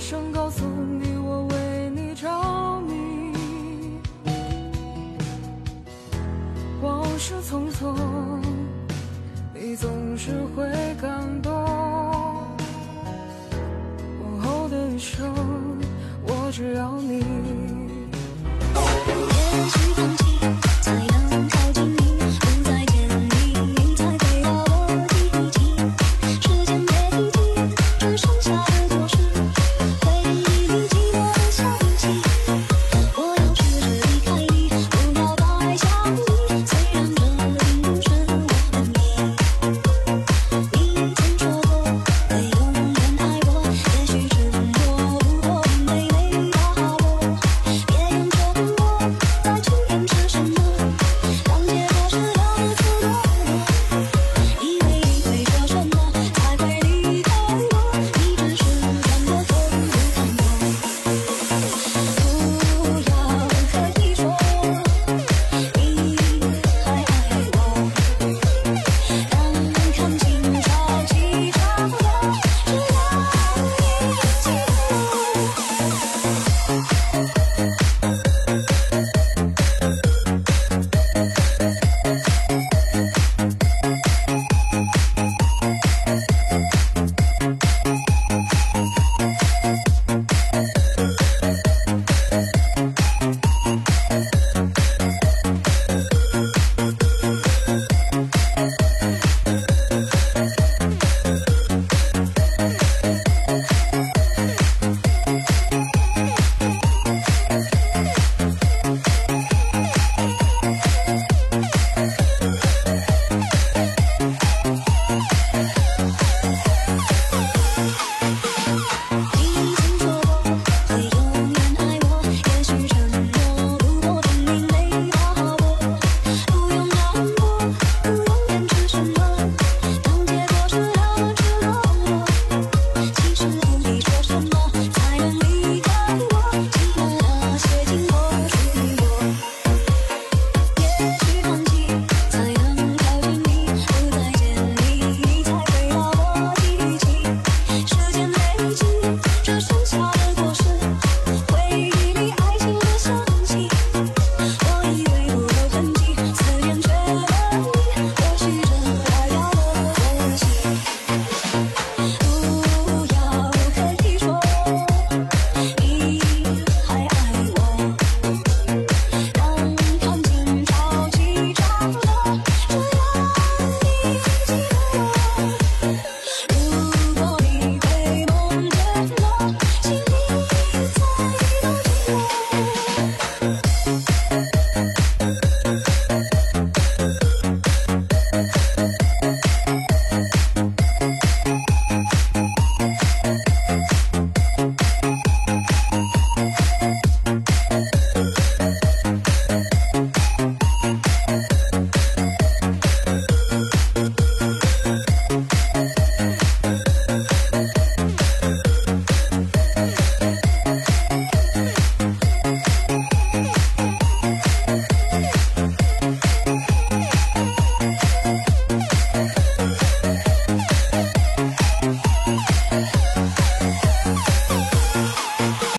想告诉你我为你着迷往事匆匆你总是会感动。往后的余生我只要你